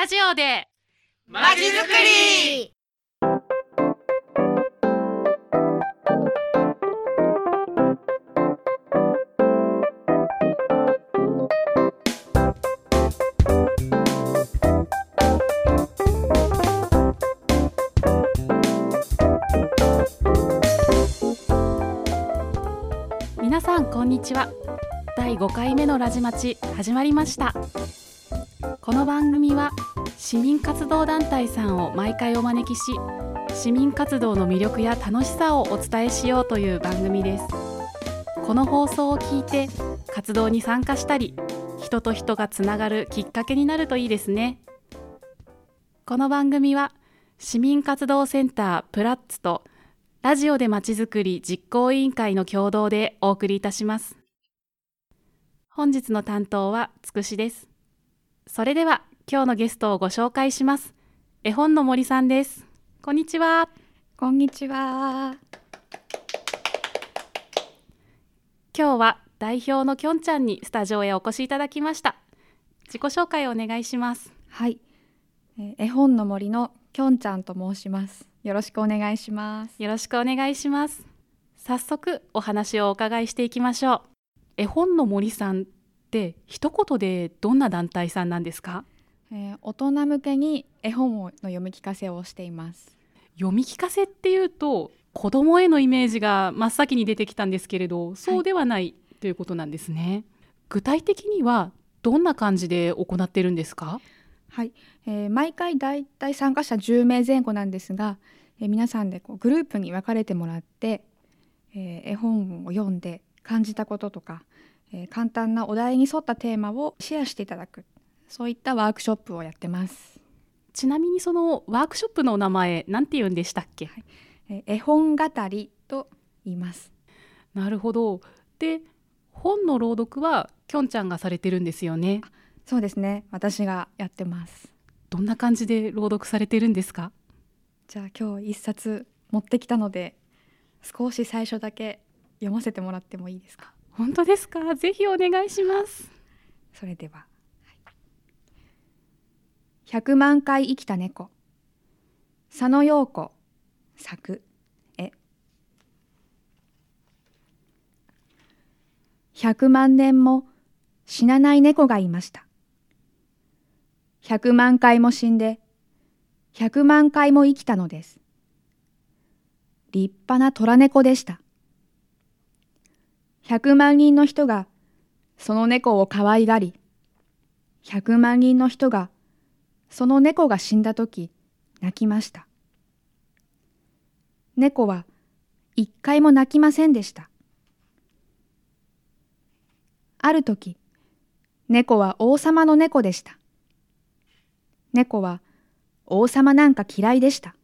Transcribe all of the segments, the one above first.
ラジオで。まちづくり。皆さんこんにちは。第5回目のラジマチ始まりました。この番組は市民活動団体さんを毎回お招きし市民活動の魅力や楽しさをお伝えしようという番組です。この放送を聞いて活動に参加したり人と人がつながるきっかけになるといいですね。この番組は市民活動センタープラッツとラジオでまちづくり実行委員会の共同でお送りいたします。本日の担当はつくしです。それでは今日のゲストをご紹介します。絵本の森さんです。こんにちは。こんにちは。今日は代表のきょんちゃんにスタジオへお越しいただきました。自己紹介をお願いします。はい、えー絵本の森のきょんちゃんと申します。よろしくお願いします。よろしくお願いします。早速お話をお伺いしていきましょう。絵本の森さんって一言でどんな団体さんなんですか？えー大人向けに絵本をの読み聞かせをしています。読み聞かせっていうと子供へのイメージが真っ先に出てきたんですけれどそうではないということなんですね、具体的にはどんな感じで行ってるんですか？はい、えー毎回だいたい参加者10名前後なんですが、えー皆さんでこうグループに分かれてもらって、えー絵本を読んで感じたこととか、えー簡単なお題に沿ったテーマをシェアしていただくそういったワークショップをやってます。ちなみにそのワークショップのお名前なんて言うんでしたっけ、えー絵本語りと言います。なるほど。で本の朗読はきょんちゃんがされてるんですよね？そうですね。私がやってます。どんな感じで朗読されてるんですか？じゃあ今日一冊持ってきたので少し最初だけ読ませてもらってもいいですか？本当ですか？ぜひお願いします。それでは、はい100万回生きた猫。佐野陽子作。絵。100万年も死なない猫がいました。100万回も死んで100万回も生きたのです。立派な虎猫でした。100万人の人がその猫を可愛がり、100万人の人がその猫が死んだとき泣きました。猫は一回も泣きませんでした。あるとき、猫は王様の猫でした。猫は王様なんか嫌いでした。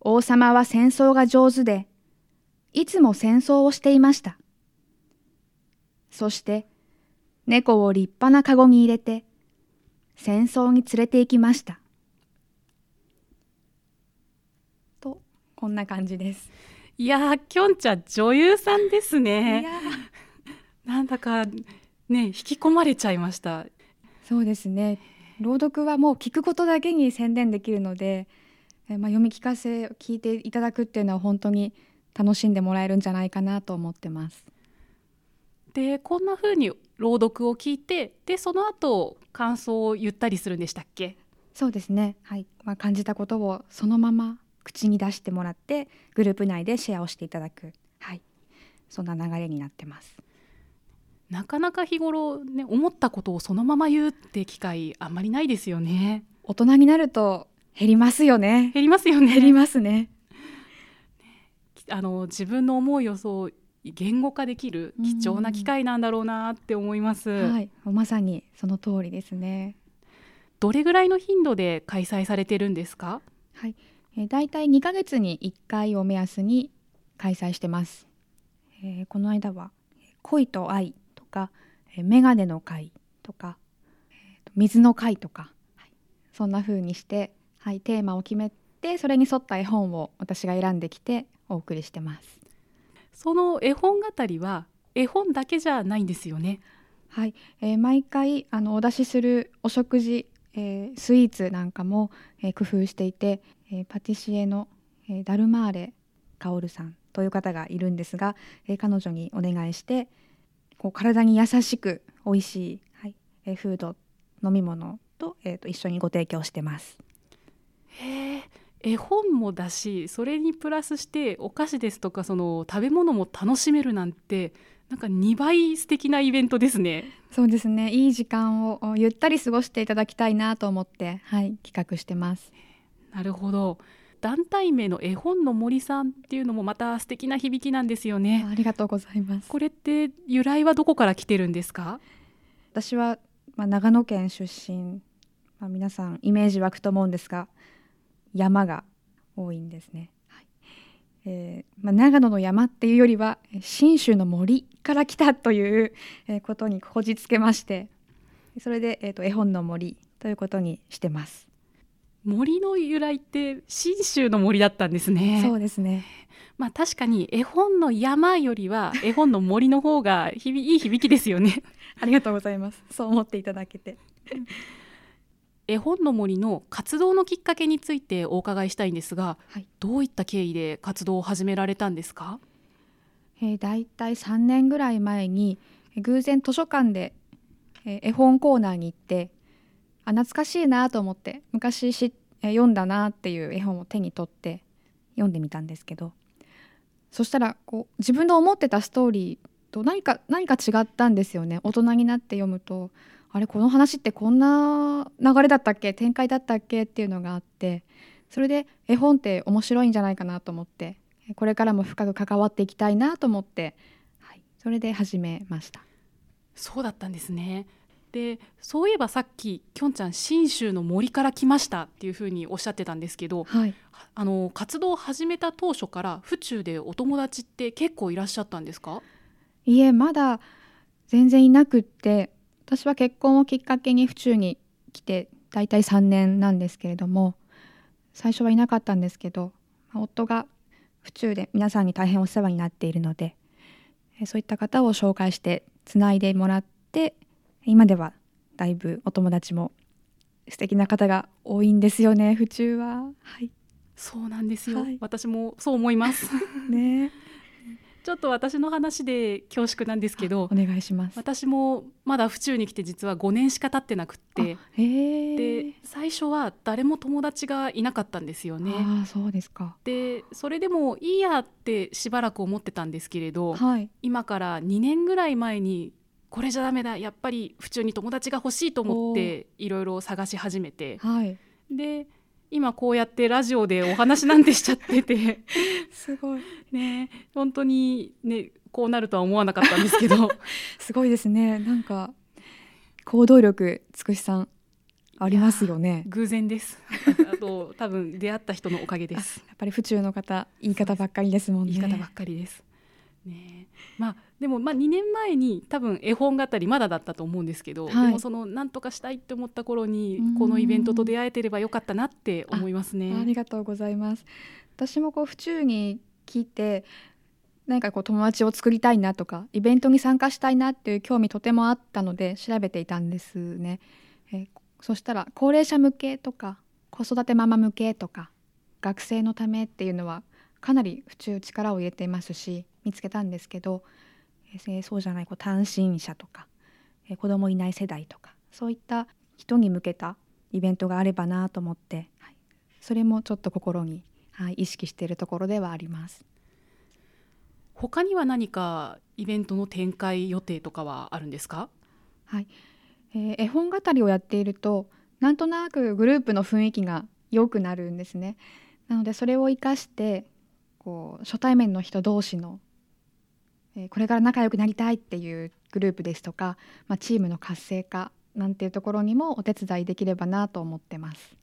王様は戦争が上手で、いつも戦争をしていました。そして、猫を立派なかごに入れて、戦争に連れて行きました。と、こんな感じです。いやーきょんちゃん女優さんですいねや なんだかね引き込まれちゃいましたそうですね。朗読はもう聞くことだけに専念できるので、えまあ、読み聞かせを聞いていただくっていうのは本当に楽しんでもらえるんじゃないかなと思ってます。でこんな風に朗読を聞いてでその後感想を言ったりするんでしたっけ？そうですね。はい。まあ、感じたことをそのまま口に出してもらって、グループ内でシェアをしていただく。はい。そんな流れになってます。なかなか日頃ね思ったことをそのまま言うって機会あんまりないですよね大人になると減りますよね。減りますよね減りますね。あの自分の思いをそう言語化できる貴重な機会なんだろうなって思います、はい。まさにその通りですね。どれぐらいの頻度で開催されてるんですか？はい。えー、大体2ヶ月に1回を目安に開催してます。えーこの間は恋と愛とか、えー、メガネの会とか、えーと水の会とか、はいそんな風にして、はい、テーマを決めてそれに沿った絵本を私が選んできてお送りしてます。その絵本語りは絵本だけじゃないんですよね。はい、えー、毎回あのお出しするお食事、えー、スイーツなんかも、えー、工夫していて、えー、パティシエの、えー、ダルマーレカオルさんという方がいるんですが、えー、彼女にお願いしてこう体に優しく美味しい、はいえー、フード飲み物と,、えー、と一緒にご提供してます。へ絵本もだしそれにプラスしてお菓子ですとかその食べ物も楽しめるなんてなんか2倍素敵なイベントですね。そうですね。いい時間をゆったり過ごしていただきたいなと思って、はい、企画してます。なるほど。団体名の絵本の森さんっていうのもまた素敵な響きなんですよね。ありがとうございます。これって由来はどこから来てるんですか？私はまあ、長野県出身、まあ、皆さんイメージ湧くと思うんですが、山が多いんですね。えーまあ、長野の山っていうよりは信州の森から来たということにこじつけましてそれで、えーと、絵本の森ということにしてます。森の由来って信州の森だったんですね。そうですね。まあ確かに絵本の山よりは絵本の森の方がいい響きですよね。ありがとうございます。そう思っていただけて絵本の森の活動のきっかけについてお伺いしたいんですが、はい、どういった経緯で活動を始められたんですか、えー、だいたい3年ぐらい前に偶然図書館で、えー、絵本コーナーに行ってあ懐かしいなと思って昔し、えー、読んだなっていう絵本を手に取って読んでみたんですけどそしたらこう自分の思ってたストーリーと何か何か違ったんですよね。大人になって読むとあれこの話ってこんな流れだったっけ？展開だったっけ？っていうのがあってそれで絵本って面白いんじゃないかなと思ってこれからも深く関わっていきたいなと思って、はい、それで始めました。そうだったんですね。でそういえばさっききょんちゃん信州の森から来ましたっていうふうにおっしゃってたんですけど、はい、あの活動を始めた当初から府中でお友達って結構いらっしゃったんですか？いえまだ全然いなくって私は結婚をきっかけに府中に来て大体3年なんですけれども最初はいなかったんですけど夫が府中で皆さんに大変お世話になっているのでそういった方を紹介してつないでもらって今ではだいぶお友達も素敵な方が多いんですよね府中は。はい、そうなんですよ、はい、私もそう思います。ねちょっと私の話で恐縮なんですけどお願いします。私もまだ府中に来て実は5年しか経ってなくってで最初は誰も友達がいなかったんですよね。あそうですか。でそれでもいいやってしばらく思ってたんですけれど、はい、今から2年ぐらい前にこれじゃダメだやっぱり府中に友達が欲しいと思っていろいろ探し始めて、はい、で今こうやってラジオでお話なんてしちゃってて。すごい。ね。本当にねこうなるとは思わなかったんですけど。すごいですね。なんか行動力つくしさんありますよね。偶然です。あと多分出会った人のおかげです。やっぱり府中の方言い方ばっかりですもんね。言い方ばっかりですねまあでもまあ2年前に多分絵本語りまだだったと思うんですけど、はい、でもその何とかしたいって思った頃にこのイベントと出会えてればよかったなって思いますね。ありがとうございます私もこう府中に来て何かこう友達を作りたいなとかイベントに参加したいなっていう興味とてもあったので調べていたんですね。えそしたら高齢者向けとか子育てママ向けとか学生のためっていうのはかなり府中力を入れていますし見つけたんですけどえそうじゃないこう単身者とか、え子供いない世代とかそういった人に向けたイベントがあればなと思って、はい、それもちょっと心に、はい、意識しているところではあります。他には何かイベントの展開予定とかはあるんですか？はい、えー、絵本語りをやっているとなんとなくグループの雰囲気が良くなるんですね。なのでそれを生かしてこう初対面の人同士のえこれから仲良くなりたいっていうグループですとか、まあ、チームの活性化なんていうところにもお手伝いできればなと思ってます。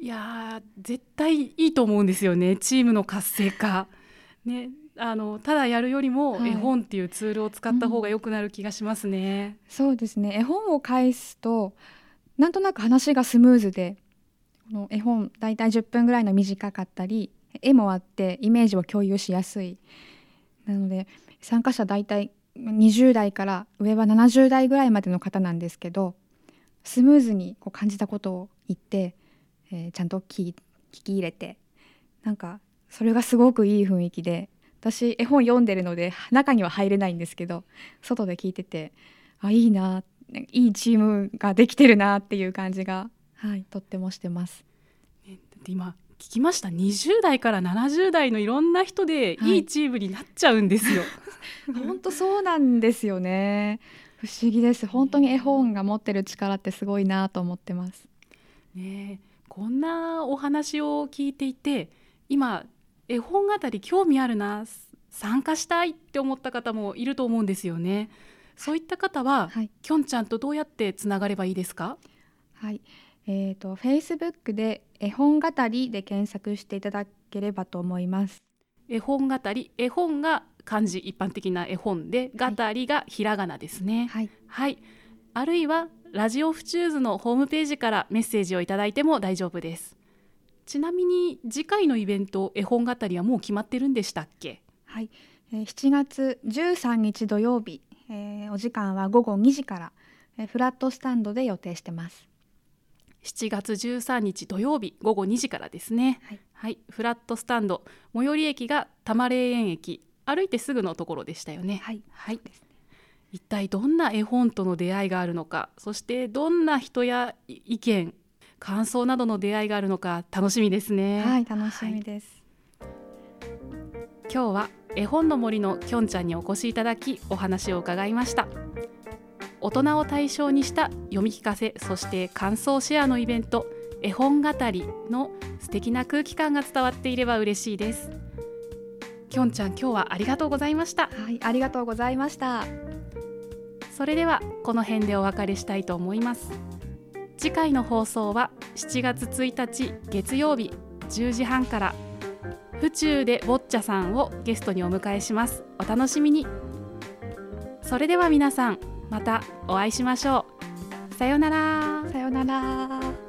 いや絶対いいと思うんですよねチームの活性化。ね、あのただやるよりも絵本っていうツールを使った方が良くなる気がしますね。うん、そうですね絵本を返すとなんとなく話がスムーズでこの絵本だいたい10分ぐらいの短かったり絵もあってイメージを共有しやすいなので参加者大体20代から上は70代ぐらいまでの方なんですけどスムーズにこう感じたことを言って、えー、ちゃんと聞聞き入れてなんかそれがすごくいい雰囲気で私絵本読んでるので中には入れないんですけど外で聞いててあいいないいチームができてるなっていう感じが、はい、とってもしてます。今聞きました20代から70代のいろんな人でいいチームになっちゃうんですよ。本当そうなんですよね。不思議です。本当に絵本が持ってる力ってすごいなと思ってます。ねこんなお話を聞いていて今絵本語り興味あるな参加したいって思った方もいると思うんですよね。そういった方は、はい、きょんちゃんとどうやってつながればいいですか？はい、えーと、フェイスブックで絵本語りで検索していただければと思います。絵本語り、絵本が漢字一般的な絵本で、語りがひらがなですね。はい、はい、あるいはラジオフチューズのホームページからメッセージをいただいても大丈夫です。ちなみに次回のイベント絵本語りはもう決まってるんでしたっけ？はい、えー、7月13日土曜日、えー、お時間は午後2時から、えー、フラットスタンドで予定してます。7月13日土曜日午後2時からですね、はい、はい、フラットスタンド最寄り駅が多摩霊園駅。歩いてすぐのところでしたよね。はい、はい、一体どんな絵本との出会いがあるのかそしてどんな人や意見感想などの出会いがあるのか楽しみですね。はい楽しみです、はい、今日は絵本の森のきょんちゃんにお越しいただきお話を伺いました大人を対象にした読み聞かせそして感想シェアのイベント絵本語りの素敵な空気感が伝わっていれば嬉しいです。きょんちゃん今日はありがとうございました。はいありがとうございました。それではこの辺でお別れしたいと思います。次回の放送は7月1日月曜日10時半から府中でボッチャさんをゲストにお迎えします。お楽しみに。それでは皆さんまたお会いしましょう。さようなら。さようなら。